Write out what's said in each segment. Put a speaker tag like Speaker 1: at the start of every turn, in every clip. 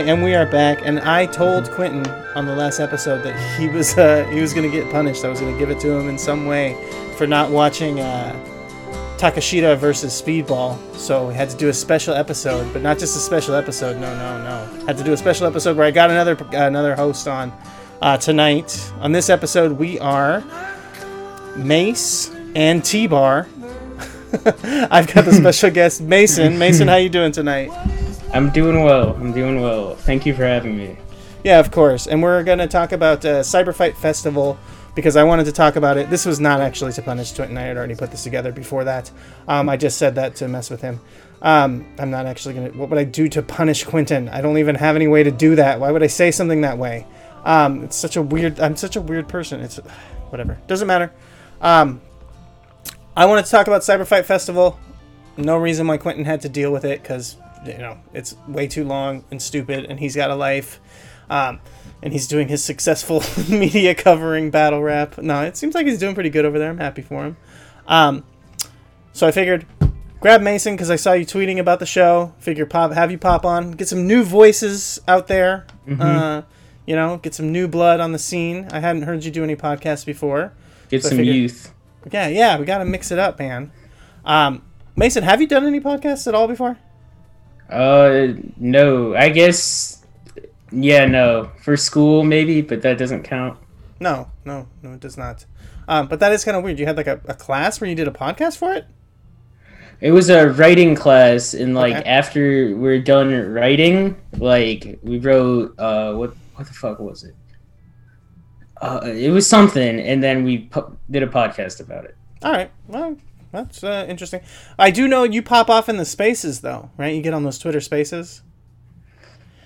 Speaker 1: right, and we are back. And I told Quentin on the last episode that he was uh, he was gonna get punished. I was gonna give it to him in some way for not watching uh, Takeshita versus Speedball. So we had to do a special episode, but not just a special episode. No, no, no. Had to do a special episode where I got another another host on uh, tonight. On this episode, we are Mace and T-Barr. I've got the special guest Mason. Mason, how you doing tonight?
Speaker 2: I'm doing well. I'm doing well. Thank you for having me.
Speaker 1: Yeah, of course. And we're going to talk about uh, Cyberfight Festival because I wanted to talk about it. This was not actually to punish Twinton. I had already put this together before that. Um, I just said that to mess with him. Um, I'm not actually going to. What would I do to punish Quentin? I don't even have any way to do that. Why would I say something that way? Um, it's such a weird. I'm such a weird person. It's whatever. Doesn't matter. Um, I wanted to talk about Cyberfight Festival. No reason why Quentin had to deal with it because you know it's way too long and stupid, and he's got a life. Um, and he's doing his successful media covering battle rap. No, it seems like he's doing pretty good over there. I'm happy for him. Um, so I figured grab Mason because I saw you tweeting about the show. Figure pop, have you pop on, get some new voices out there. Mm-hmm. Uh, you know, get some new blood on the scene. I hadn't heard you do any podcasts before.
Speaker 2: Get so some figured, youth.
Speaker 1: Yeah, yeah, we got to mix it up, man. Um, Mason, have you done any podcasts at all before?
Speaker 2: Uh, no. I guess, yeah, no. For school, maybe, but that doesn't count.
Speaker 1: No, no, no, it does not. Um, but that is kind of weird. You had like a, a class where you did a podcast for it.
Speaker 2: It was a writing class, and like okay. after we're done writing, like we wrote uh, what what the fuck was it? Uh, it was something, and then we pu- did a podcast about it.
Speaker 1: All right, well, that's uh, interesting. I do know you pop off in the spaces, though, right? You get on those Twitter Spaces.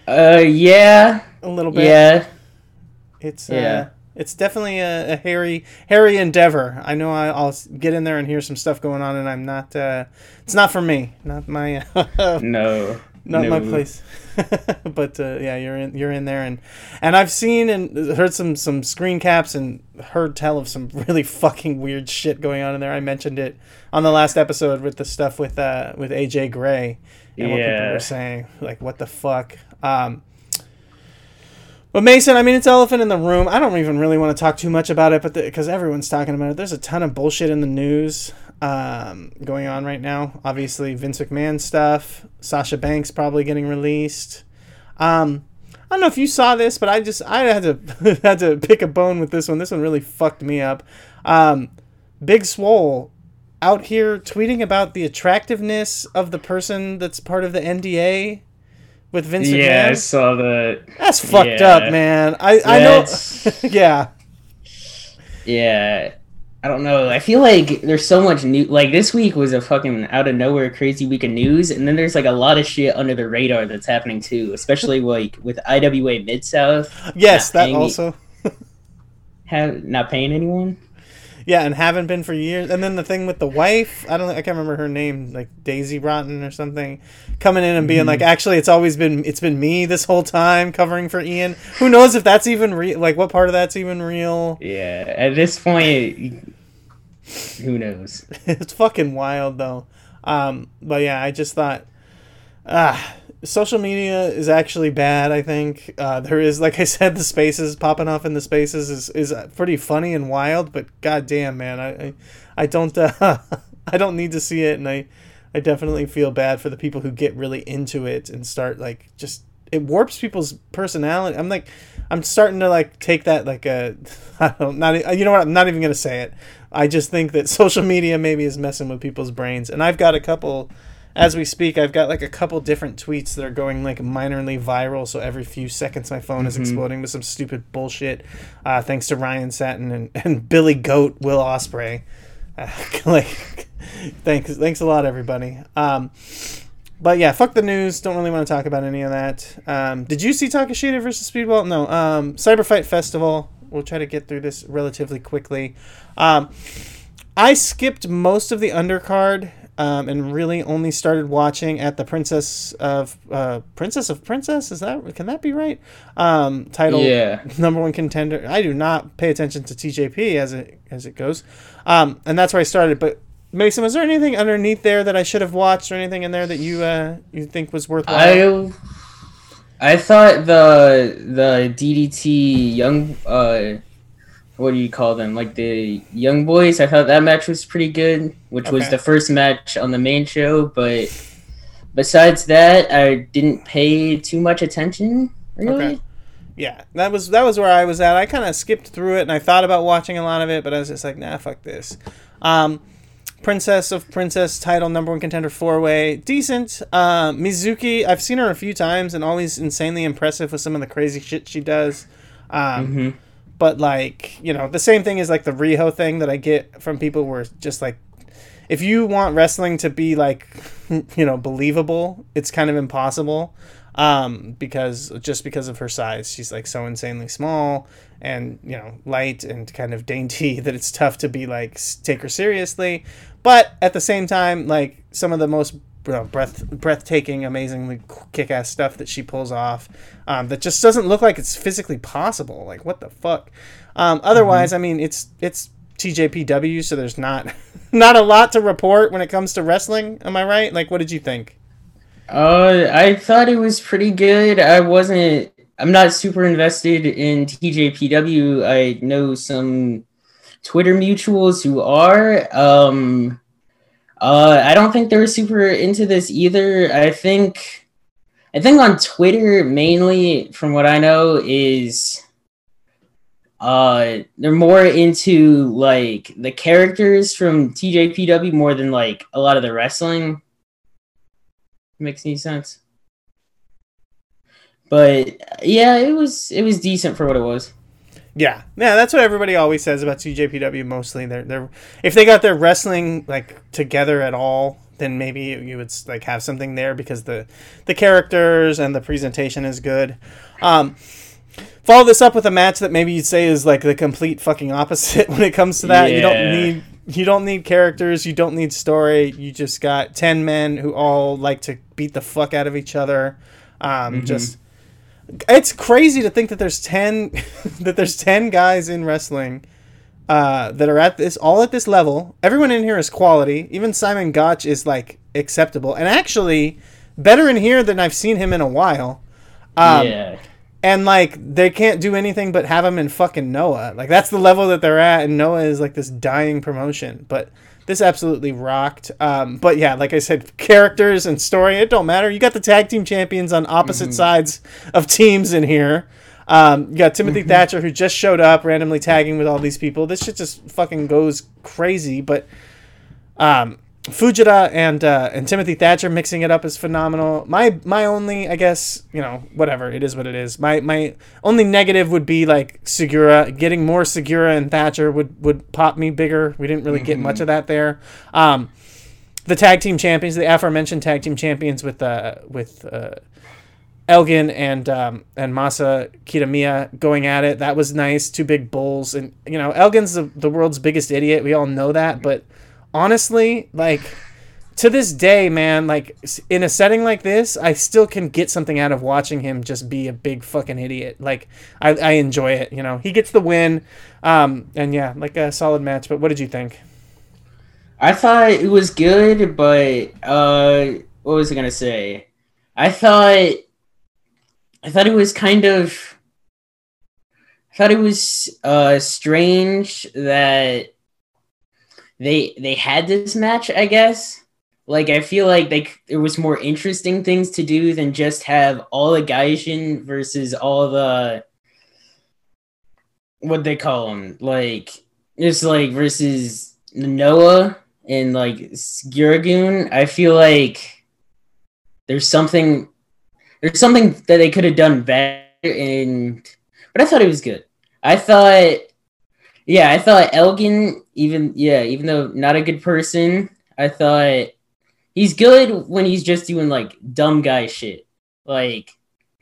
Speaker 2: Uh, yeah,
Speaker 1: a little bit.
Speaker 2: Yeah,
Speaker 1: it's uh, yeah. It's definitely a, a hairy, hairy endeavor. I know I, will get in there and hear some stuff going on, and I'm not. Uh, it's not for me. Not my.
Speaker 2: no
Speaker 1: not no. my place. but uh, yeah, you're in you're in there, and and I've seen and heard some some screen caps and heard tell of some really fucking weird shit going on in there. I mentioned it on the last episode with the stuff with uh with AJ Gray and yeah. what people were saying, like what the fuck. Um, but Mason, I mean, it's elephant in the room. I don't even really want to talk too much about it, but because everyone's talking about it, there's a ton of bullshit in the news um, going on right now. Obviously, Vince McMahon stuff. Sasha Banks probably getting released. Um, I don't know if you saw this, but I just I had to had to pick a bone with this one. This one really fucked me up. Um, Big Swole out here tweeting about the attractiveness of the person that's part of the NDA with Vince McMahon.
Speaker 2: Yeah, I saw that.
Speaker 1: That's fucked yeah. up, man. I I know. yeah.
Speaker 2: Yeah. I don't know. I feel like there's so much new. Like this week was a fucking out of nowhere crazy week of news, and then there's like a lot of shit under the radar that's happening too, especially like with IWA Mid South.
Speaker 1: Yes, that also.
Speaker 2: have not paying anyone.
Speaker 1: Yeah, and haven't been for years. And then the thing with the wife, I don't, I can't remember her name, like Daisy Rotten or something, coming in and being mm-hmm. like, actually, it's always been, it's been me this whole time covering for Ian. Who knows if that's even real? Like, what part of that's even real?
Speaker 2: Yeah, at this point, who knows?
Speaker 1: it's fucking wild though. Um, but yeah, I just thought, ah, social media is actually bad. I think uh, there is, like I said, the spaces popping off in the spaces is is pretty funny and wild. But goddamn, man, I I, I don't uh, I don't need to see it, and I I definitely feel bad for the people who get really into it and start like just it warps people's personality. I'm like, I'm starting to like take that like a, I don't not you know what I'm not even gonna say it. I just think that social media maybe is messing with people's brains, and I've got a couple. As we speak, I've got like a couple different tweets that are going like minorly viral. So every few seconds, my phone is mm-hmm. exploding with some stupid bullshit. Uh, thanks to Ryan Satin and, and Billy Goat, Will Ospreay. Uh, like, thanks, thanks a lot, everybody. Um, but yeah, fuck the news. Don't really want to talk about any of that. Um, did you see Takeshita versus Speedball? No. Um, Cyberfight Festival. We'll try to get through this relatively quickly. Um, I skipped most of the undercard um, and really only started watching at the Princess of uh, Princess of Princess. Is that can that be right? Um, title
Speaker 2: yeah.
Speaker 1: number one contender. I do not pay attention to TJP as it as it goes, um, and that's where I started. But Mason, was there anything underneath there that I should have watched, or anything in there that you uh, you think was worthwhile?
Speaker 2: I I thought the the DDT young uh what do you call them? Like the young boys. I thought that match was pretty good, which okay. was the first match on the main show. But besides that, I didn't pay too much attention. Really. Okay.
Speaker 1: Yeah, that was that was where I was at. I kind of skipped through it, and I thought about watching a lot of it, but I was just like, nah, fuck this. Um, Princess of Princess title number one contender four way decent. Uh, Mizuki, I've seen her a few times and always insanely impressive with some of the crazy shit she does. Um, mm-hmm but like you know the same thing is like the Riho thing that I get from people where just like if you want wrestling to be like you know believable it's kind of impossible um, because just because of her size. She's like so insanely small and you know light and kind of dainty that it's tough to be like take her seriously. But at the same time like some of the most breath breathtaking, amazingly kick-ass stuff that she pulls off um, that just doesn't look like it's physically possible. Like what the fuck? Um, otherwise, mm-hmm. I mean, it's it's TJPW, so there's not not a lot to report when it comes to wrestling. Am I right? Like, what did you think?
Speaker 2: Uh, I thought it was pretty good. I wasn't. I'm not super invested in TJPW. I know some Twitter mutuals who are. Um, uh, I don't think they're super into this either. I think, I think on Twitter mainly, from what I know, is uh they're more into like the characters from TJPW more than like a lot of the wrestling. Makes any sense? But yeah, it was it was decent for what it was.
Speaker 1: Yeah, yeah, that's what everybody always says about TJPW. Mostly, they're they're if they got their wrestling like together at all, then maybe you would like have something there because the the characters and the presentation is good. Um, follow this up with a match that maybe you'd say is like the complete fucking opposite when it comes to that. Yeah. You don't need you don't need characters, you don't need story. You just got ten men who all like to beat the fuck out of each other. Um, mm-hmm. Just it's crazy to think that there's 10 that there's 10 guys in wrestling uh, that are at this all at this level. Everyone in here is quality. Even simon gotch is like acceptable. And actually better in here than i've seen him in a while. Um, yeah. and like they can't do anything but have him in fucking noah. Like that's the level that they're at and noah is like this dying promotion. But this absolutely rocked. Um, but yeah, like I said, characters and story, it don't matter. You got the tag team champions on opposite mm-hmm. sides of teams in here. Um, you got Timothy mm-hmm. Thatcher who just showed up randomly tagging with all these people. This shit just fucking goes crazy. But um, Fujita and uh, and Timothy Thatcher mixing it up is phenomenal. My my only, I guess, you know, whatever it is, what it is. My my only negative would be like Sugiura getting more Sugiura and Thatcher would would pop me bigger. We didn't really mm-hmm. get much of that there. Um, the tag team champions, the aforementioned tag team champions with uh with uh, Elgin and um, and Masa Kitamiya going at it. That was nice. Two big bulls, and you know Elgin's the, the world's biggest idiot. We all know that, but honestly, like to this day, man, like in a setting like this, I still can get something out of watching him just be a big fucking idiot. Like I, I enjoy it. You know, he gets the win, um, and yeah, like a solid match. But what did you think?
Speaker 2: I thought it was good, but uh, what was I gonna say? I thought, I thought it was kind of, I thought it was uh strange that they they had this match, I guess. Like I feel like they there was more interesting things to do than just have all the Gaijin versus all the what they call them, like it's like versus Noah and like Guragun. I feel like there's something there's something that they could have done better and but I thought it was good. I thought yeah, I thought Elgin, even yeah, even though not a good person, I thought he's good when he's just doing like dumb guy shit, like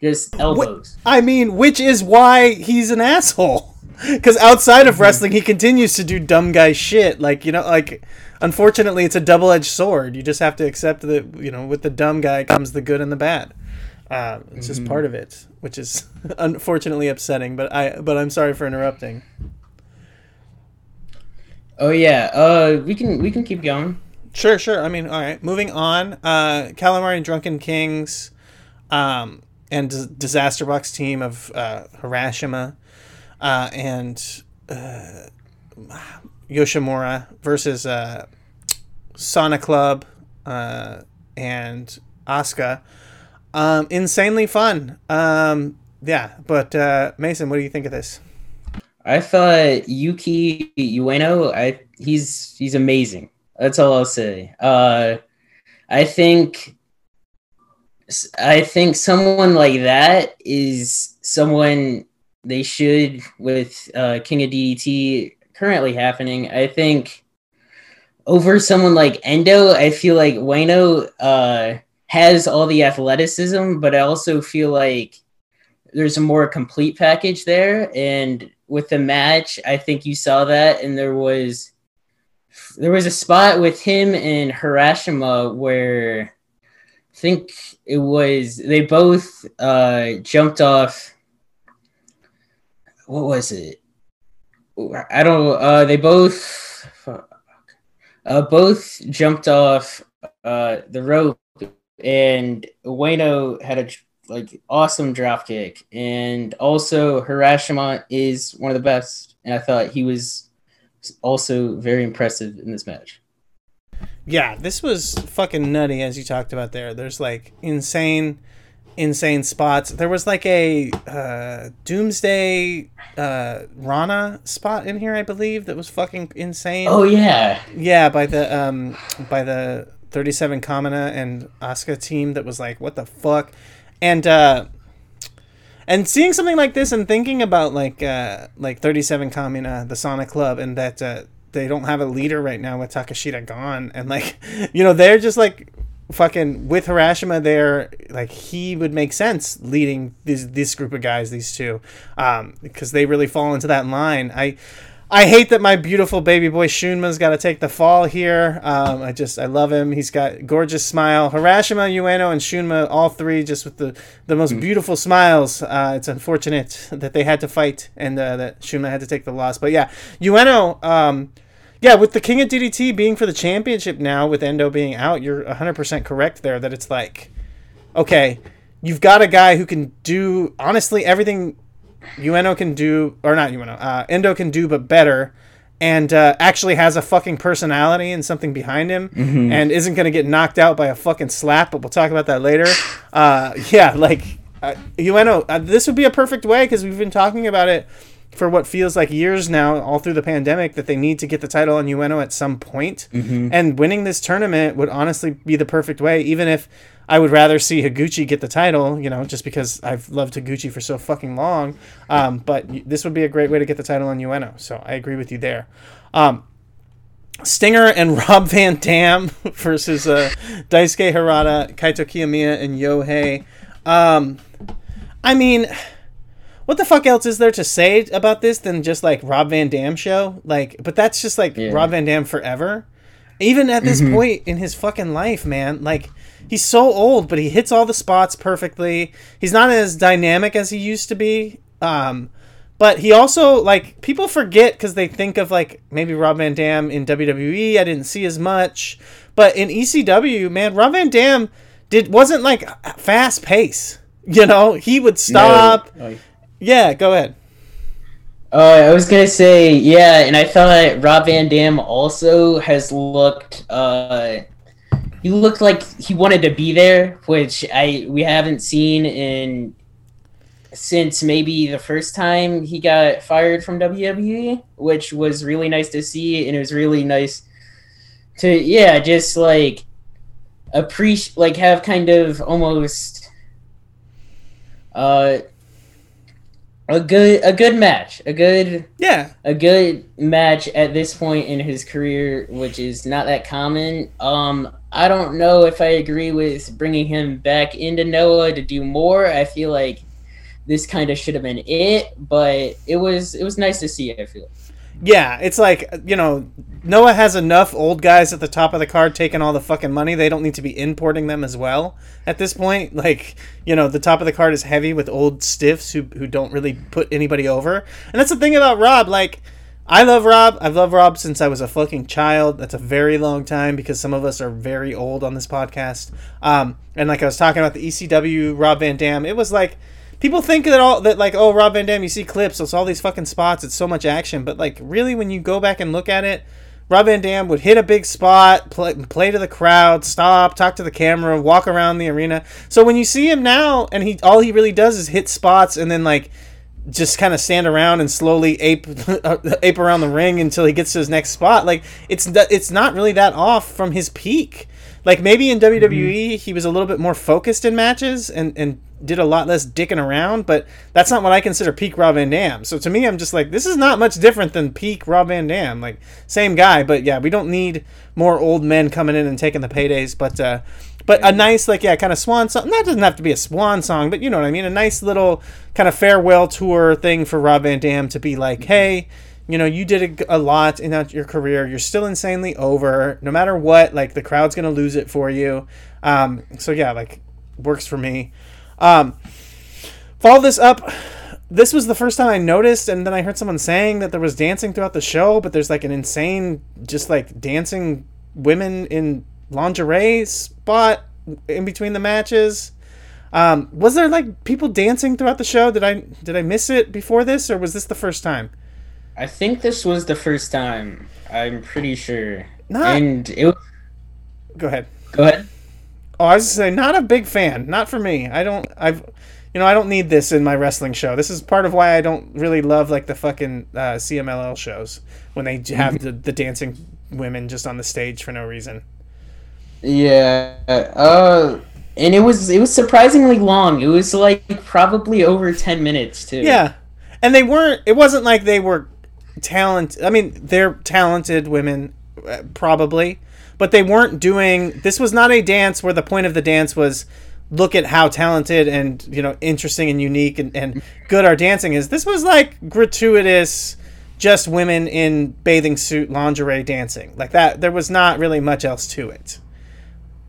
Speaker 2: just elbows.
Speaker 1: I mean, which is why he's an asshole. Because outside of mm-hmm. wrestling, he continues to do dumb guy shit. Like you know, like unfortunately, it's a double edged sword. You just have to accept that you know, with the dumb guy comes the good and the bad. Uh, it's mm-hmm. just part of it, which is unfortunately upsetting. But I, but I'm sorry for interrupting.
Speaker 2: Oh yeah. Uh, we can we can keep going.
Speaker 1: Sure, sure. I mean, all right. Moving on. Uh, Calamari and Drunken Kings. Um, and D- Disaster Box team of uh, Harashima uh, and uh, Yoshimura versus uh, Sonic Club uh, and Asuka. Um, insanely fun. Um, yeah, but uh, Mason, what do you think of this?
Speaker 2: I thought Yuki Ueno, I he's he's amazing. That's all I'll say. Uh, I think I think someone like that is someone they should with uh, King of DDT currently happening. I think over someone like Endo, I feel like Ueno uh, has all the athleticism, but I also feel like there's a more complete package there. And with the match, I think you saw that, and there was there was a spot with him and Harashima where I think it was they both uh, jumped off. What was it? I don't. Uh, they both uh, both jumped off uh, the rope, and Ueno had a like awesome drop kick, and also Harashima is one of the best, and I thought he was also very impressive in this match.
Speaker 1: Yeah, this was fucking nutty as you talked about there. There's like insane insane spots. There was like a uh, Doomsday uh, Rana spot in here, I believe, that was fucking insane.
Speaker 2: Oh yeah,
Speaker 1: yeah, by the um, by the 37 Kamina and Asuka team that was like, what the fuck, and uh, and seeing something like this and thinking about like uh, like 37 Kamina, the Sonic Club, and that uh, they don't have a leader right now with Takeshita gone, and like you know they're just like fucking with Harashima there, like he would make sense leading this this group of guys, these two, um, because they really fall into that line. I I hate that my beautiful baby boy Shunma's got to take the fall here. Um, I just I love him. He's got gorgeous smile. Harashima, Ueno, and Shunma, all three just with the the most mm. beautiful smiles. Uh, it's unfortunate that they had to fight and uh, that Shunma had to take the loss. But yeah, Ueno. Um, yeah, with the King of DDT being for the championship now, with Endo being out, you're 100% correct there that it's like, okay, you've got a guy who can do honestly everything Ueno can do, or not Ueno, uh, Endo can do, but better, and uh, actually has a fucking personality and something behind him, mm-hmm. and isn't going to get knocked out by a fucking slap. But we'll talk about that later. Uh, yeah, like uh, Ueno, uh, this would be a perfect way because we've been talking about it for what feels like years now, all through the pandemic, that they need to get the title on Ueno at some point. Mm-hmm. And winning this tournament would honestly be the perfect way, even if I would rather see Higuchi get the title, you know, just because I've loved Higuchi for so fucking long. Um, but this would be a great way to get the title on Ueno. So I agree with you there. Um, Stinger and Rob Van Dam versus uh, Daisuke Harada, Kaito Kiyomiya, and Yohei. Um, I mean, what the fuck else is there to say about this than just like Rob Van Dam show? Like, but that's just like yeah. Rob Van Dam forever. Even at this mm-hmm. point in his fucking life, man, like he's so old, but he hits all the spots perfectly. He's not as dynamic as he used to be. Um, but he also like people forget because they think of like maybe Rob Van Dam in WWE. I didn't see as much, but in ECW, man, Rob Van Dam did wasn't like fast pace. You know, he would stop. No. Yeah, go ahead.
Speaker 2: Uh, I was gonna say yeah, and I thought Rob Van Dam also has looked uh, he looked like he wanted to be there, which I we haven't seen in since maybe the first time he got fired from WWE, which was really nice to see, and it was really nice to yeah, just like appreciate like have kind of almost uh a good a good match. A good
Speaker 1: yeah.
Speaker 2: a good match at this point in his career which is not that common. Um i don't know if i agree with bringing him back into noah to do more. I feel like this kind of should have been it but it was it was nice to see i feel
Speaker 1: yeah, it's like you know, Noah has enough old guys at the top of the card taking all the fucking money. They don't need to be importing them as well at this point. Like you know, the top of the card is heavy with old stiffs who who don't really put anybody over. And that's the thing about Rob. Like I love Rob. I've loved Rob since I was a fucking child. That's a very long time because some of us are very old on this podcast. Um, and like I was talking about the ECW Rob Van Dam, it was like people think that all that like oh Rob Van Dam, you see clips, it's all these fucking spots, it's so much action, but like really when you go back and look at it, Rob Van Dam would hit a big spot, play, play to the crowd, stop, talk to the camera, walk around the arena. So when you see him now, and he all he really does is hit spots and then like just kind of stand around and slowly ape ape around the ring until he gets to his next spot. Like it's it's not really that off from his peak. Like maybe in WWE mm-hmm. he was a little bit more focused in matches and and did a lot less dicking around, but that's not what I consider peak Rob Van Dam. So to me, I'm just like, this is not much different than peak Rob Van Dam. Like same guy, but yeah, we don't need more old men coming in and taking the paydays. But uh, but a nice like yeah, kind of swan song. That doesn't have to be a swan song, but you know what I mean. A nice little kind of farewell tour thing for Rob Van Dam to be like, hey. You know, you did a, a lot in your career. You're still insanely over. No matter what, like the crowd's gonna lose it for you. Um, so yeah, like works for me. Um, follow this up. This was the first time I noticed, and then I heard someone saying that there was dancing throughout the show, but there's like an insane, just like dancing women in lingerie spot in between the matches. Um, was there like people dancing throughout the show? Did I did I miss it before this, or was this the first time?
Speaker 2: I think this was the first time. I'm pretty sure. Not. And it. Was...
Speaker 1: Go ahead.
Speaker 2: Go ahead.
Speaker 1: Oh, I was saying, not a big fan. Not for me. I don't. I've, you know, I don't need this in my wrestling show. This is part of why I don't really love like the fucking uh, CMLL shows when they have the, the dancing women just on the stage for no reason.
Speaker 2: Yeah. Uh, and it was it was surprisingly long. It was like probably over ten minutes too.
Speaker 1: Yeah, and they weren't. It wasn't like they were talent. I mean, they're talented women, uh, probably but they weren't doing this was not a dance where the point of the dance was look at how talented and you know interesting and unique and, and good our dancing is. This was like gratuitous just women in bathing suit lingerie dancing. Like that there was not really much else to it.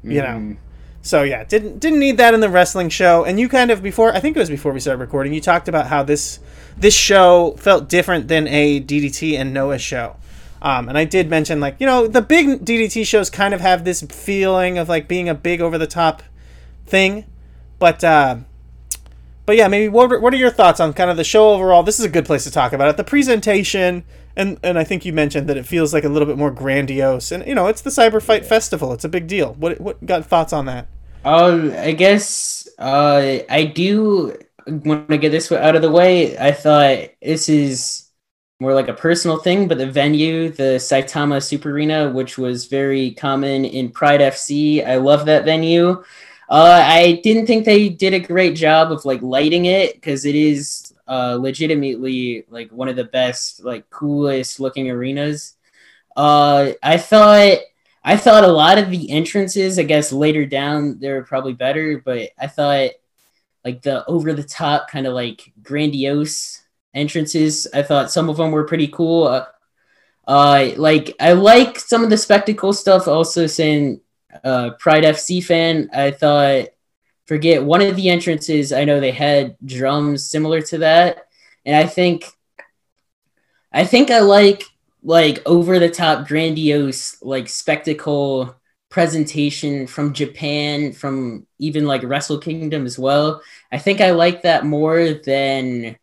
Speaker 1: You mm. know so yeah didn't didn't need that in the wrestling show. And you kind of before i think it was before we started recording you talked about how this this show felt different than a ddt and noah show um, and I did mention like you know the big DDT shows kind of have this feeling of like being a big over the top thing, but uh, but yeah, maybe what what are your thoughts on kind of the show overall? This is a good place to talk about it. The presentation and and I think you mentioned that it feels like a little bit more grandiose, and you know it's the Cyber Fight Festival. It's a big deal. What what got thoughts on that?
Speaker 2: Um, I guess uh, I do want to get this out of the way. I thought this is more like a personal thing, but the venue, the Saitama Super Arena, which was very common in Pride FC, I love that venue. Uh, I didn't think they did a great job of like lighting it because it is uh, legitimately like one of the best, like coolest looking arenas. Uh, I thought I thought a lot of the entrances, I guess later down, they were probably better, but I thought like the over the top kind of like grandiose entrances. I thought some of them were pretty cool. Uh, uh, like I like some of the spectacle stuff. Also, saying uh, Pride FC fan, I thought forget one of the entrances. I know they had drums similar to that, and I think I think I like like over the top grandiose like spectacle presentation from Japan, from even like Wrestle Kingdom as well. I think I like that more than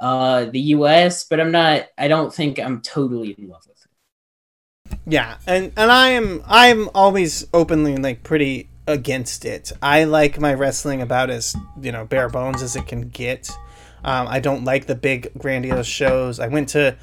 Speaker 2: uh, the U.S., but I'm not. I don't think I'm totally in love with it.
Speaker 1: Yeah, and and I am. I'm always openly like pretty against it. I like my wrestling about as you know bare bones as it can get. Um, I don't like the big grandiose shows. I went to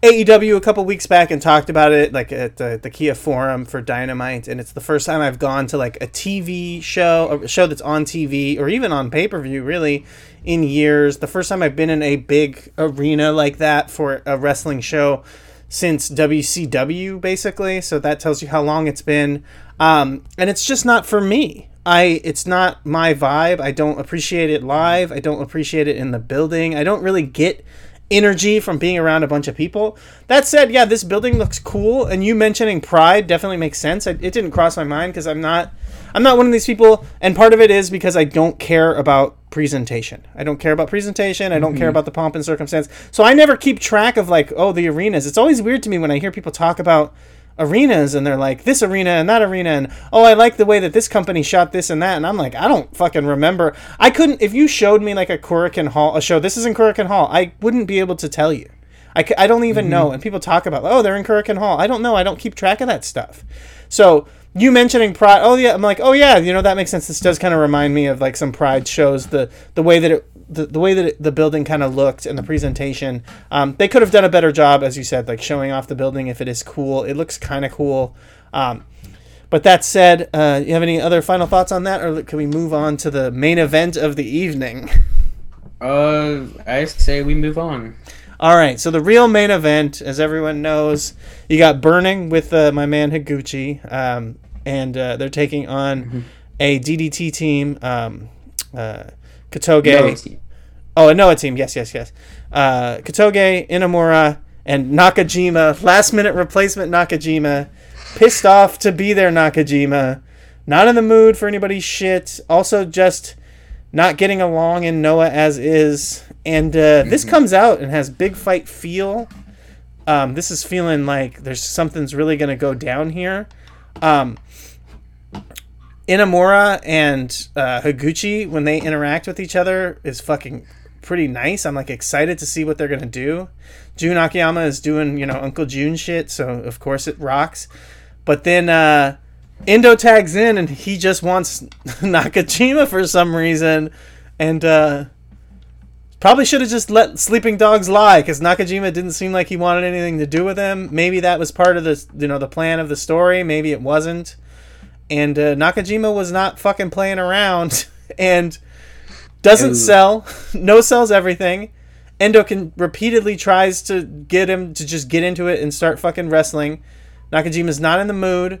Speaker 1: AEW a couple weeks back and talked about it like at the, the Kia Forum for Dynamite, and it's the first time I've gone to like a TV show, a show that's on TV or even on pay per view, really, in years. The first time I've been in a big arena like that for a wrestling show since WCW, basically. So that tells you how long it's been. Um, and it's just not for me. I it's not my vibe. I don't appreciate it live. I don't appreciate it in the building. I don't really get energy from being around a bunch of people. That said, yeah, this building looks cool, and you mentioning Pride definitely makes sense. I, it didn't cross my mind because I'm not I'm not one of these people, and part of it is because I don't care about presentation. I don't care about presentation. I don't care mm-hmm. about the pomp and circumstance. So I never keep track of like, oh, the arenas. It's always weird to me when I hear people talk about arenas and they're like this arena and that arena and oh I like the way that this company shot this and that and I'm like I don't fucking remember. I couldn't if you showed me like a Korakuen Hall a show this is in Korakuen Hall I wouldn't be able to tell you. I, I don't even mm-hmm. know and people talk about oh they're in Korakuen Hall. I don't know I don't keep track of that stuff. So you mentioning pride oh yeah i'm like oh yeah you know that makes sense. This does kind of remind me of like some pride shows the the way that it the, the way that it, the building kind of looked and the presentation um, they could have done a better job as you said like showing off the building if it is cool. It looks kind of cool. Um, but that said uh, you have any other final thoughts on that or can we move on to the main event of the evening?
Speaker 2: Uh, I say we move on.
Speaker 1: All right, so the real main event, as everyone knows, you got Burning with uh, my man Higuchi, um, and uh, they're taking on a DDT team, um, uh, Kotoge.
Speaker 2: No,
Speaker 1: Oh, a Noah team. Yes, yes, yes. Uh, Kotoge, Inamura, and Nakajima. Last minute replacement Nakajima. Pissed off to be there, Nakajima. Not in the mood for anybody's shit. Also, just not getting along in Noah as is. And uh, this comes out and has big fight feel. Um, this is feeling like there's something's really going to go down here. Um, Inamura and uh, Higuchi, when they interact with each other, is fucking pretty nice. I'm like excited to see what they're gonna do. Jun Akiyama is doing you know Uncle Jun shit, so of course it rocks. But then uh, Endo tags in and he just wants Nakajima for some reason, and uh, probably should have just let Sleeping Dogs lie because Nakajima didn't seem like he wanted anything to do with him. Maybe that was part of the you know the plan of the story. Maybe it wasn't and uh, Nakajima was not fucking playing around and doesn't
Speaker 2: Ooh.
Speaker 1: sell, no sells everything. Endo can repeatedly tries to get him to just get into it and start fucking wrestling. Nakajima's not in the mood,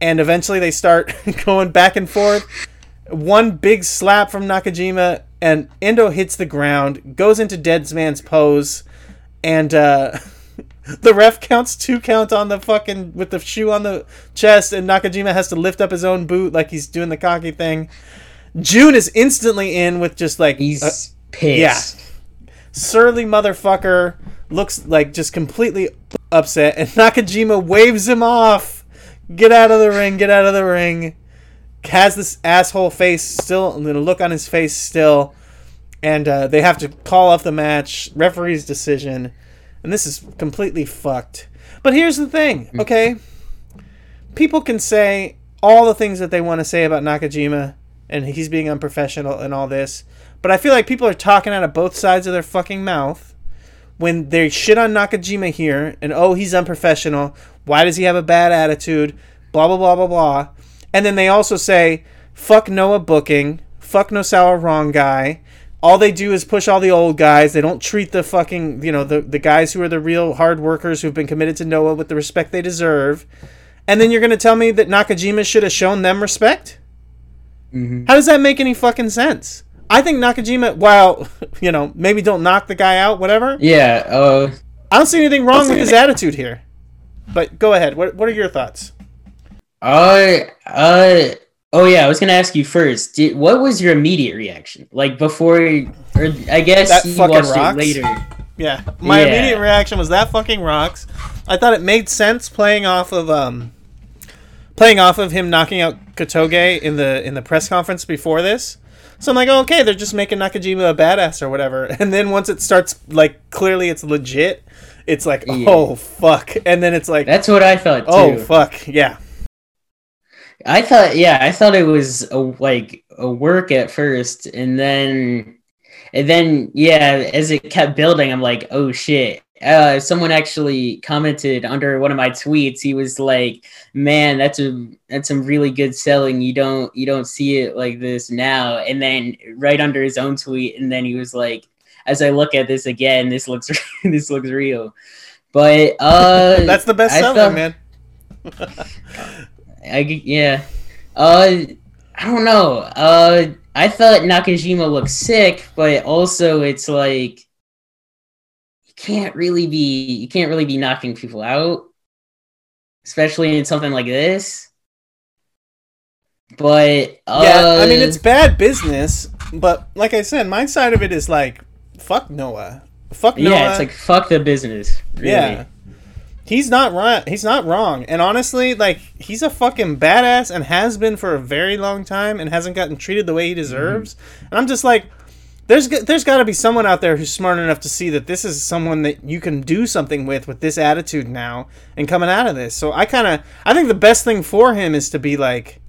Speaker 1: and eventually they start going back and forth. One big slap from Nakajima, and Endo hits the ground, goes into Dead Man's pose, and uh, the ref counts two count on the fucking with the shoe on the chest, and Nakajima has to lift up his own boot like he's doing the cocky thing. Jun is instantly in with just like
Speaker 2: He's
Speaker 1: a
Speaker 2: pissed.
Speaker 1: surly motherfucker, looks like just completely upset, and Nakajima waves him off. Get out of the ring! Get out of the ring! Has this asshole face still, and the look on his face still, and uh, they have to call off the match. Referee's decision, and this is completely fucked. But here's the thing, mm. okay? People can say all the things that they want to say about Nakajima, and he's being unprofessional and all this, but I feel like people are talking out of both sides of their fucking mouth when they shit on Nakajima here, and oh, he's unprofessional. Why does he have a bad attitude? Blah blah blah blah blah. And then they also say, "Fuck Noah booking. Fuck Nosawa wrong guy." All they do is push all the old guys. They don't treat the fucking you know the the guys who are the real hard workers who've been committed to Noah with the respect they deserve. And then you're gonna tell me that Nakajima should have shown them respect?
Speaker 2: Mhm.
Speaker 1: How does that make any fucking sense? I think Nakajima, while you know maybe don't knock the guy out, whatever.
Speaker 2: Yeah. Uh,
Speaker 1: I don't see anything wrong with his attitude here. But go ahead. What What are your thoughts?
Speaker 2: I, uh. Oh yeah, I was gonna ask you first. Did, what was your immediate reaction? Like before, or I guess
Speaker 1: That
Speaker 2: you watched
Speaker 1: rocks.
Speaker 2: it later.
Speaker 1: Yeah, my
Speaker 2: Yeah.
Speaker 1: immediate reaction was that fucking rocks. I thought it made sense playing off of um, playing off of him knocking out Kotoge in the in the press conference before this. So I'm like, oh, okay, they're just making Nakajima a badass or whatever. And then once it starts, like clearly it's legit. It's like,
Speaker 2: Yeah.
Speaker 1: oh fuck, and then it's like,
Speaker 2: That's what I thought too.
Speaker 1: oh fuck, yeah.
Speaker 2: I thought, yeah, I thought it was a, like a work at first, and then, and then, yeah, as it kept building, I'm like, oh shit. Uh, someone actually commented under one of my tweets. He was like, "Man, that's a that's some really good selling. You don't you don't see it like this now." And then right under his own tweet, and then he was like, "As I look at this again, this looks this looks real." But uh,
Speaker 1: That's the best
Speaker 2: I
Speaker 1: selling,
Speaker 2: felt-
Speaker 1: man.
Speaker 2: I yeah. Uh, I don't know. Uh, I thought Nakajima looked sick, but also it's like you can't really be you can't really be knocking people out, especially in something like this. But uh,
Speaker 1: yeah, I mean it's bad business, but like I said, my side of it is like fuck Noah. Fuck Noah.
Speaker 2: yeah, it's like fuck the business. Really.
Speaker 1: Yeah. He's not right. He's not wrong. And honestly, like he's a fucking badass and has been for a very long time and hasn't gotten treated the way he mm-hmm. deserves. And I'm just like there's there's got to be someone out there who's smart enough to see that this is someone that you can do something with with this attitude now and coming out of this. So I kind of I think the best thing for him is to be like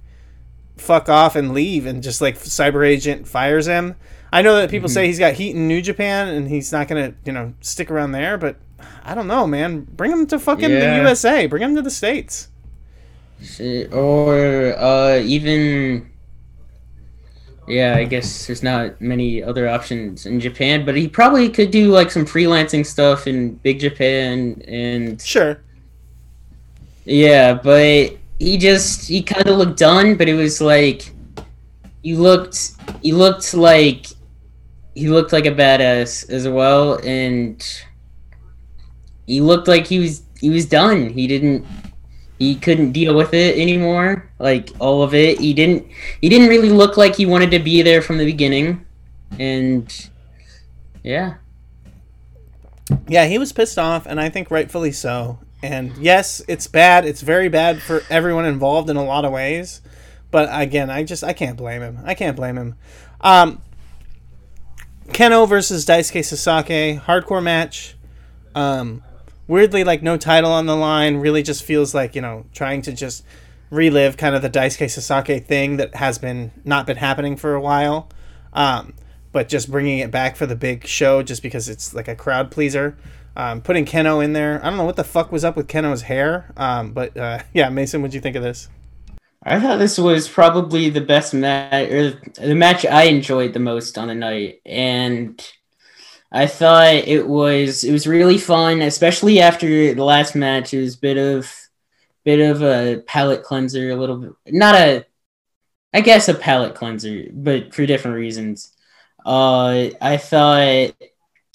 Speaker 1: fuck off and leave and just like cyber agent fires him. I know that people mm-hmm. say he's got heat in New Japan and he's not going to, you know, stick around there, but I don't know, man. Bring him to fucking the USA. Bring him to the states.
Speaker 2: Or uh, even. Yeah, I guess there's not many other options in Japan, but he probably could do like some freelancing stuff in Big Japan and
Speaker 1: Sure.
Speaker 2: Yeah, but he just he kind of looked done, but it was like he looked he looked like he looked like a badass as well, and he looked like he was he was done. He didn't he couldn't deal with it anymore, like all of it. He didn't he didn't really look like he wanted to be there from the beginning, and yeah.
Speaker 1: Yeah, he was pissed off, and I think rightfully so. And yes, it's bad. It's very bad for everyone involved in a lot of ways. But again, I just I can't blame him. I can't blame him. Um, Kenoh versus Daisuke Sasaki hardcore match. Um, weirdly, like no title on the line. Really, just feels like you know trying to just relive kind of the Daisuke Sasaki thing that has been not been happening for a while. Um, but just bringing it back for the big show just because it's like a crowd pleaser. Um, putting Kenoh in there. I don't know what the fuck was up with Kenoh's hair. Um, but uh, yeah, Mason, what'd you think of this?
Speaker 2: I thought this was probably the best match, or the match I enjoyed the most on the night, and I thought it was it was really fun, especially after the last match. It was a bit of bit of a palate cleanser, a little bit, not a, I guess a palate cleanser, but for different reasons. Uh, I thought,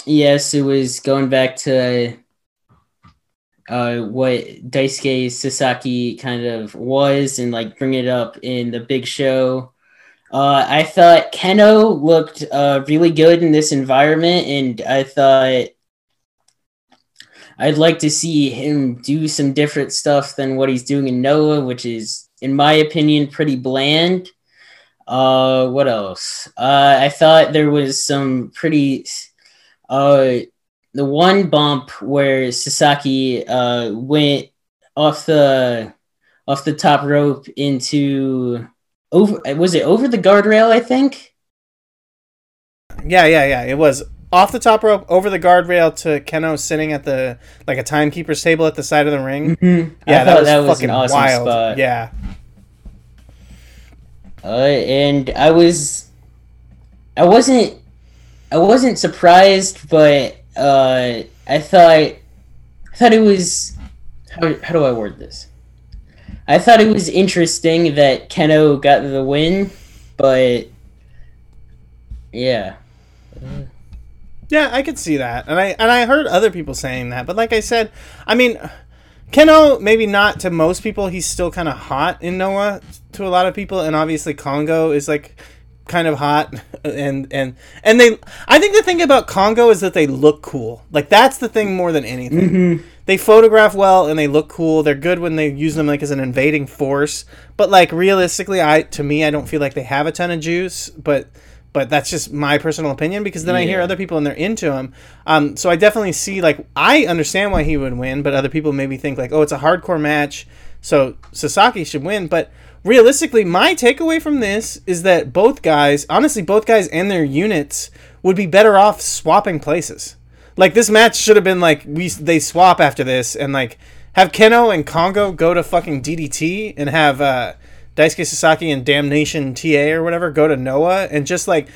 Speaker 2: yes, it was going back to uh, what Daisuke Sasaki kind of was and like bring it up in the big show. Uh, I thought Kenoh looked uh, really good in this environment, and I thought I'd like to see him do some different stuff than what he's doing in Noah, which is, in my opinion, pretty bland. Uh, what else? Uh, I thought there was some pretty. Uh, the one bump where Sasaki uh, went off the off the top rope into over was it over the guardrail I think
Speaker 1: Yeah, yeah, yeah. It was off the top rope, over the guardrail to Kenoh sitting at the like a timekeeper's table at the side of the ring.
Speaker 2: mm-hmm.
Speaker 1: Yeah,
Speaker 2: I
Speaker 1: that
Speaker 2: thought
Speaker 1: was
Speaker 2: that was
Speaker 1: fucking
Speaker 2: awesome
Speaker 1: wild.
Speaker 2: spot
Speaker 1: Yeah,
Speaker 2: uh, and I was I wasn't I wasn't surprised but uh, I thought I thought it was how, how do I word this I thought it was interesting that Kenoh got the win but yeah
Speaker 1: yeah, I could see that, and I and I heard other people saying that. But like I said, I mean, Kenoh maybe not to most people. He's still kind of hot in Noah to a lot of people, and obviously Kongo is like kind of hot and and and they i think the thing about kongo is that they look cool like that's the thing more than anything mm-hmm. They photograph well and they look cool. They're good when they use them like as an invading force. But like realistically i to me i don't feel like they have a ton of juice. But but that's just my personal opinion because then i hear other people and they're into him um so i definitely see like i understand why he would win but other people maybe think like oh it's a hardcore match so sasaki should win. But realistically, my takeaway from this is that both guys, honestly, both guys and their units would be better off swapping places. Like this match should have been like we they swap after this and like have Kenoh and Kongo go to fucking DDT and have uh, Daisuke Sasaki and Damnation TA or whatever go to Noah and just like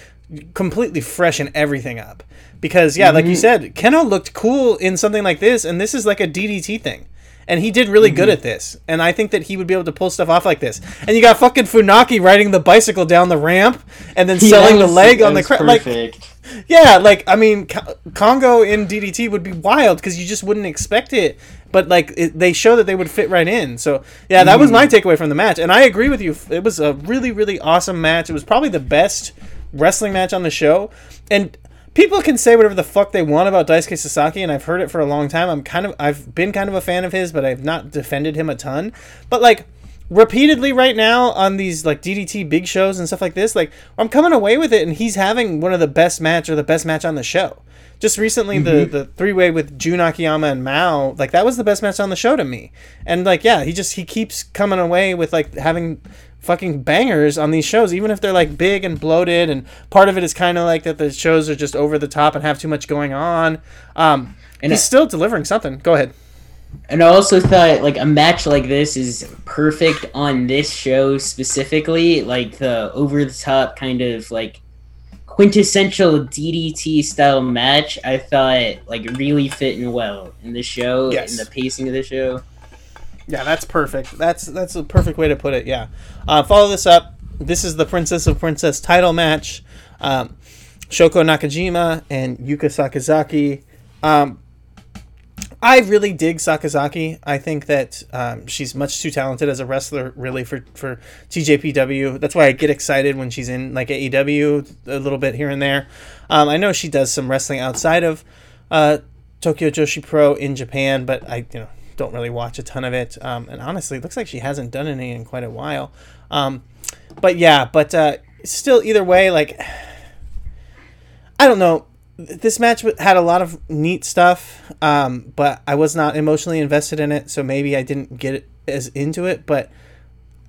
Speaker 1: completely freshen everything up. Because yeah, like you said, Kenoh looked cool in something like this, and this is like a DDT thing and he did really good at this. And I think that he would be able to pull stuff off like this. And you got fucking Funaki riding the bicycle down the ramp and then selling
Speaker 2: that
Speaker 1: the leg on the crowd. Like,
Speaker 2: perfect.
Speaker 1: Yeah, like I mean, Co- Kongo in DDT would be wild because you just wouldn't expect it. But like it, they show that they would fit right in. So yeah, that was my mm. takeaway from the match, and I agree with you. It was a really really awesome match. It was probably the best wrestling match on the show, and people can say whatever the fuck they want about Daisuke Sasaki, and I've heard it for a long time. I'm kind of I've been kind of a fan of his, but I've not defended him a ton. But like repeatedly right now on these like DDT big shows and stuff like this, like I'm coming away with it, and he's having one of the best match or the best match on the show. Just recently, the the three way with Jun Akiyama and Mao, like that was the best match on the show to me. And like, yeah, he just he keeps coming away with like having fucking bangers on these shows, even if they're like big and bloated. And part of it is kind of like that the shows are just over the top and have too much going on. Um, and he's still delivering something. Go ahead.
Speaker 2: And I also thought like a match like this is perfect on this show specifically, like the over the top kind of like quintessential DDT style match. I thought like really fitting well in the show
Speaker 1: Yes.
Speaker 2: and the pacing of the show.
Speaker 1: Yeah, that's perfect. That's that's a perfect way to put it. Yeah. Uh, follow this up. This is the Princess of Princess title match. Um, Shoko Nakajima and Yuka Sakazaki. Um, I really dig Sakazaki. I think that um, she's much too talented as a wrestler, really, for, for TJPW. That's why I get excited when she's in like AEW a little bit here and there. Um, I know she does some wrestling outside of uh, Tokyo Joshi Pro in Japan, but I you know don't really watch a ton of it. Um, and honestly, it looks like she hasn't done any in quite a while. Um, but yeah, but uh, still, either way, like I don't know. This match had a lot of neat stuff, um, but I was not emotionally invested in it, so maybe I didn't get as into it. But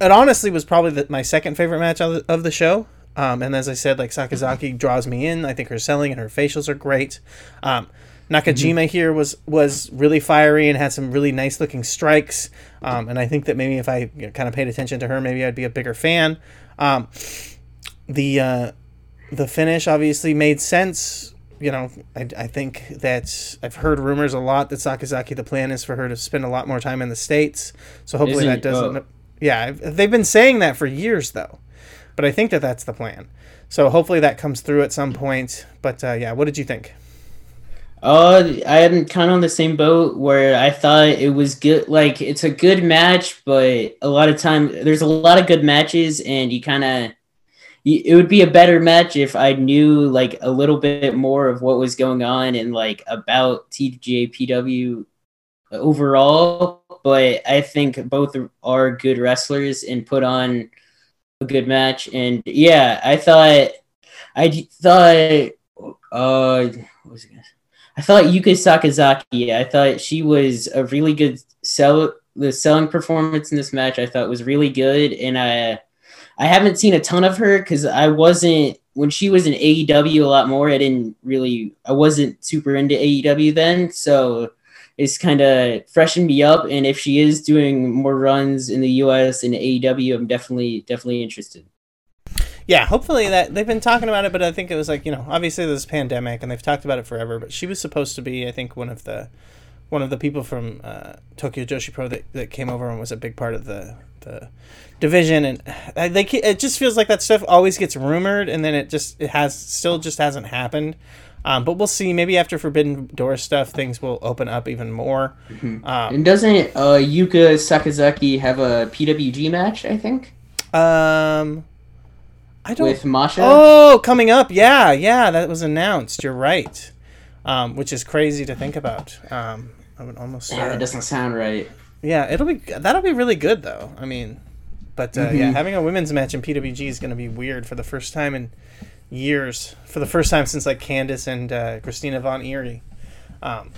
Speaker 1: it honestly was probably the, my second favorite match of the, of the show. Um, and as I said, like Sakazaki draws me in. I think her selling and her facials are great. Um, Nakajima here was was really fiery and had some really nice looking strikes. Um, and I think that maybe if I you know, kind of paid attention to her, maybe I'd be a bigger fan. Um, the uh, the finish obviously made sense. You know, I, I think that I've heard rumors a lot that Sakazaki the plan is for her to spend a lot more time in the states. So hopefully
Speaker 2: Isn't-
Speaker 1: that doesn't.
Speaker 2: oh.
Speaker 1: Yeah, I've- they've been saying that for years though, but I think that that's the plan. So hopefully that comes through at some point. But uh, yeah, what did you think?
Speaker 2: Uh, I am kind of on the same boat where I thought it was good. Like it's a good match, but a lot of time there's a lot of good matches, and you kind of it would be a better match if I knew like a little bit more of what was going on and like about TJPW overall. But I think both are good wrestlers and put on a good match. And yeah, I thought I thought uh was it I thought Yuka Sakazaki, I thought she was a really good sell the selling performance in this match I thought was really good and I I haven't seen a ton of her cuz I wasn't when she was in AEW a lot more I didn't really I wasn't super into AEW then so it's kind of freshened me up and if she is doing more runs in the US and AEW I'm definitely definitely interested.
Speaker 1: Yeah, hopefully that they've been talking about it, but I think it was like you know obviously this pandemic and they've talked about it forever. But she was supposed to be, I think, one of the one of the people from uh, Tokyo Joshi Pro that, that came over and was a big part of the the division. And uh, they it just feels like that stuff always gets rumored, and then it just it has still just hasn't happened. Um, but we'll see. Maybe after Forbidden Door stuff, things will open up even more. Um,
Speaker 2: And doesn't uh, Yuka Sakazaki have a PWG match, I think,
Speaker 1: um, I don't
Speaker 2: with Masha?
Speaker 1: Oh, coming up. Yeah, yeah, that was announced. You're right. Um, which is crazy to think about. Um, I would almost.
Speaker 2: yeah, that doesn't sound right.
Speaker 1: yeah, it'll be that'll be really good though. I mean, but uh, yeah,
Speaker 2: Mhm.
Speaker 1: having a women's match in PWG is going to be weird for the first time in years. For the first time since like Candice and uh, Christina Von Eerie. Um,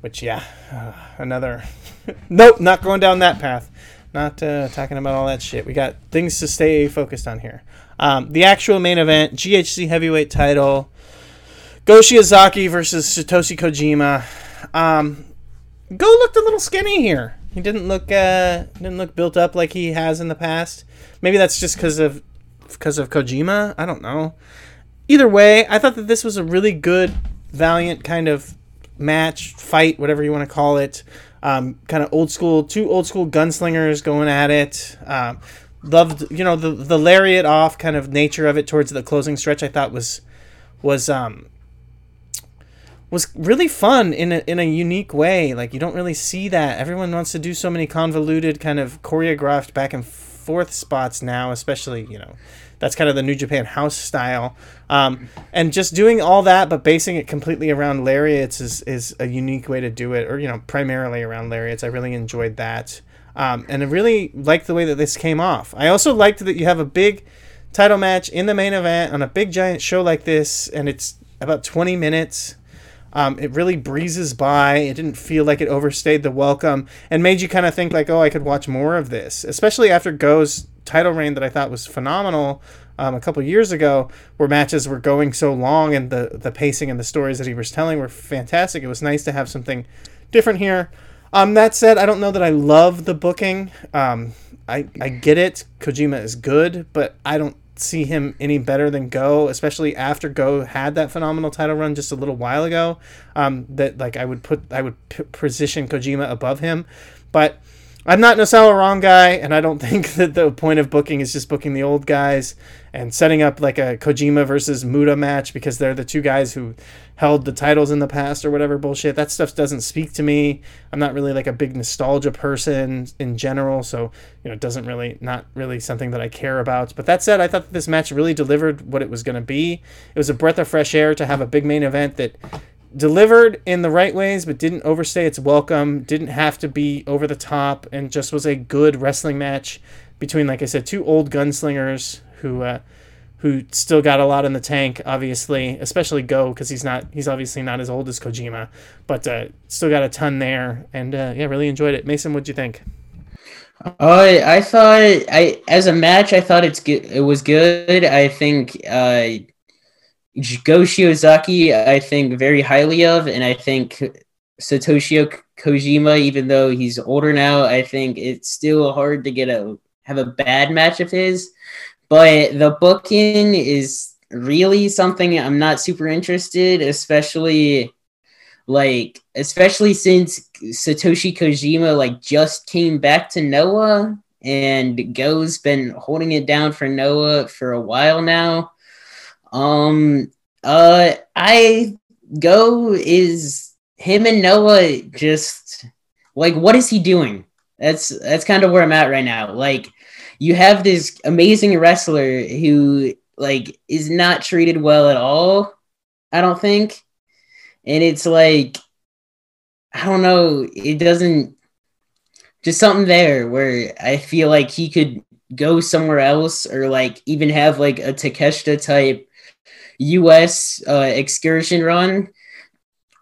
Speaker 1: which yeah, uh, another. nope, not going down that path. Not uh, talking about all that shit. We got things to stay focused on here. Um, the actual main event: GHC heavyweight title. Go Shiozaki versus Satoshi Kojima. Um, Go looked a little skinny here. He didn't look uh, didn't look built up like he has in the past. Maybe that's just because of because of Kojima. I don't know. Either way, I thought that this was a really good, valiant kind of match, fight, whatever you want to call it. Um, kind of old school, two old school gunslingers going at it. Um, loved, you know, the the lariat off kind of nature of it towards the closing stretch. I thought was was um was really fun in a, in a unique way. Like you don't really see that. Everyone wants to do so many convoluted kind of choreographed back and forth spots now, especially you know that's kind of the New Japan House style. Um, and just doing all that, but basing it completely around lariats is, is a unique way to do it, or, you know, primarily around lariats. I really enjoyed that. Um, and I really liked the way that this came off. I also liked that you have a big title match in the main event on a big giant show like this, and it's about 20 minutes. Um, it really breezes by. It didn't feel like it overstayed the welcome and made you kind of think like, oh, I could watch more of this, especially after Go's title reign that I thought was phenomenal um, a couple years ago, where matches were going so long and the the pacing and the stories that he was telling were fantastic. It was nice to have something different here. Um, that said, I don't know that I love the booking. Um, I I get it. Kojima is good, but I don't see him any better than Go, especially after Go had that phenomenal title run just a little while ago. Um, that like I would put I would p- position Kojima above him, but I'm not Nosawa Rongai, and I don't think that the point of booking is just booking the old guys and setting up like a Kojima versus Muta match because they're the two guys who held the titles in the past or whatever bullshit. That stuff doesn't speak to me. I'm not really like a big nostalgia person in general, so you know, it doesn't really not really something that I care about. But that said, I thought that this match really delivered what it was going to be. It was a breath of fresh air to have a big main event that delivered in the right ways, but didn't overstay its welcome, didn't have to be over the top, and just was a good wrestling match between, like I said, two old gunslingers who uh, who still got a lot in the tank, obviously, especially Go because he's not he's obviously not as old as Kojima, but uh, still got a ton there, and uh, yeah, really enjoyed it. Mason, what'd you think?
Speaker 2: Uh, I thought I as a match, I thought it's good. It was good. I think uh, Go Shiozaki, I think very highly of, and I think Satoshi Kojima, even though he's older now, I think it's still hard to get a have a bad match of his. But the booking is really something I'm not super interested, especially like especially since Satoshi Kojima like just came back to Noah and Go's been holding it down for Noah for a while now. Um, uh, I go is him and Noah just like what is he doing? That's that's kind of where I'm at right now. Like you have this amazing wrestler who like is not treated well at all. I don't think, and it's like I don't know. It doesn't just something there where I feel like he could go somewhere else or like even have like a Takeshita type U.S. Uh, excursion run,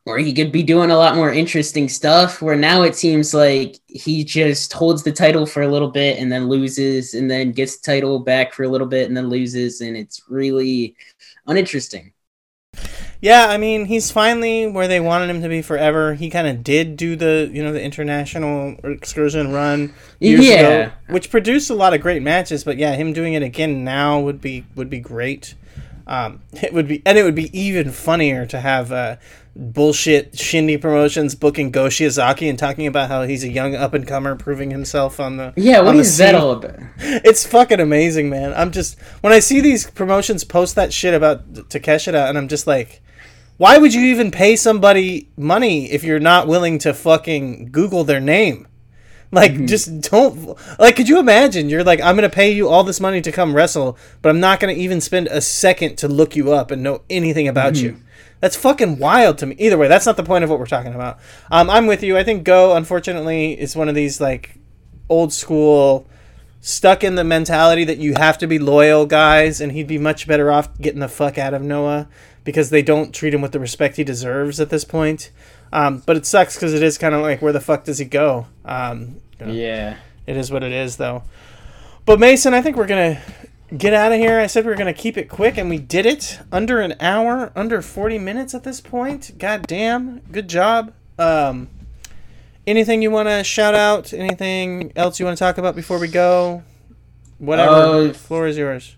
Speaker 2: where he could be doing a lot more interesting stuff. Where now it seems like he just holds the title for a little bit and then loses, and then gets the title back for a little bit and then loses, and it's really uninteresting.
Speaker 1: Yeah, I mean, he's finally where they wanted him to be forever. He kind of did do the, you know, the international excursion run years yeah. ago, which produced a lot of great matches. But yeah, him doing it again now would be would be great. Um, it would be, and it would be even funnier to have uh, bullshit Shindy Promotions booking Go Shiozaki and talking about how he's a young up and comer proving himself on the
Speaker 2: yeah. What is that all about?
Speaker 1: It's fucking amazing, man. I'm just when I see these promotions post that shit about Takeshita, and I'm just like, why would you even pay somebody money if you're not willing to fucking Google their name? Like, mm-hmm. just don't. Like, could you imagine? You're like, I'm gonna pay you all this money to come wrestle, but I'm not gonna even spend a second to look you up and know anything about mm-hmm. you. That's fucking wild to me. Either way, that's not the point of what we're talking about. Um, I'm with you. I think Go, unfortunately, is one of these like old school, stuck in the mentality that you have to be loyal guys, and he'd be much better off getting the fuck out of Noah because they don't treat him with the respect he deserves at this point. Um, but it sucks because it is kind of like where the fuck does he go? Um,
Speaker 2: you know, yeah,
Speaker 1: it is what it is though. But Mason, I think we're gonna get out of here. I said we were gonna keep it quick, and we did it under an hour, under forty minutes at this point. God damn, good job. Um, anything you want to shout out? Anything else you want to talk about before we go? Whatever. Uh, floor is yours.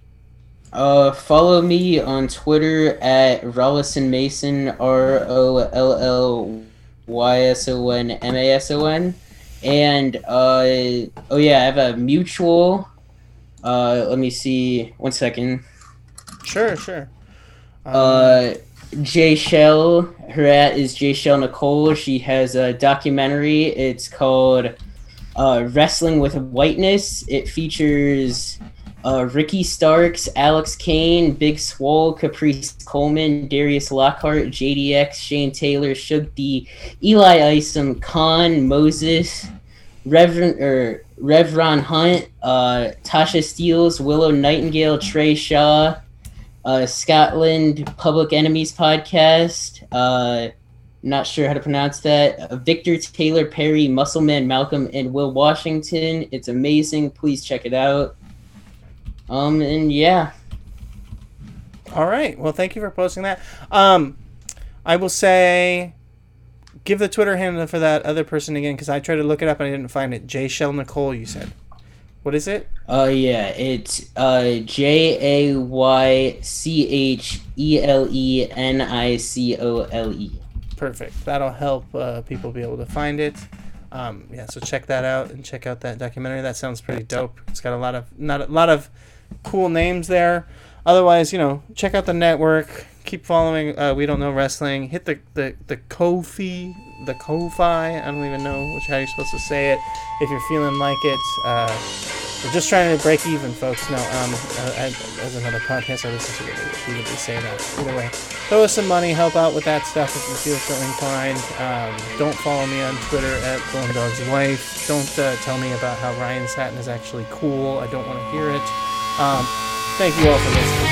Speaker 2: Uh, follow me on Twitter at Rollyson Mason, R O L L Y S O N M A S O N. And, uh, oh yeah, I have a mutual. Uh, let me see. One second.
Speaker 1: Sure, sure.
Speaker 2: Uh, Jaychele, her at is Jaychele Nicole. She has a documentary. It's called uh, Wrestling with Whiteness. It features uh, Ricky Starks, Alex Kane, Big Swole, Caprice Coleman, Darius Lockhart, JDX, Shane Taylor, Shug D, Eli Isom, Khan, Moses, Reverend or Revron Hunt, uh, Tasha Steelz, Willow Nightingale, Trey Shaw, uh, Scotland Public Enemies podcast. Uh, not sure how to pronounce that. Uh, Victor Taylor Perry, Muscleman Malcolm, and Will Washington. It's amazing. Please check it out. Um, and yeah.
Speaker 3: All right. Well, thank you for posting that. Um, I will say, give the Twitter handle for that other person again because I tried to look it up and I didn't find it. Jaychele Nicole, you said. What is it?
Speaker 2: Uh, yeah, it's uh J A Y C H E L E N I C O L E.
Speaker 3: Perfect. That'll help uh, people be able to find it. Um, yeah, so check that out and check out that documentary. That sounds pretty dope. It's got a lot of not a lot of cool names there. Otherwise, you know, check out the network. Keep following. Uh, we don't know wrestling. Hit the the the Kofi, the Ko-fi. I don't even know which how you're supposed to say it. If you're feeling like it, uh, we're just trying to break even, folks. No, um, uh, as another podcast I listen to, we would say that. Either way, throw us some money, help out with that stuff if you feel so inclined. Um, don't follow me on Twitter at Golden Dog's Wife. Don't uh, tell me about how Ryan Satin is actually cool. I don't want to hear it. Um, thank you all for listening.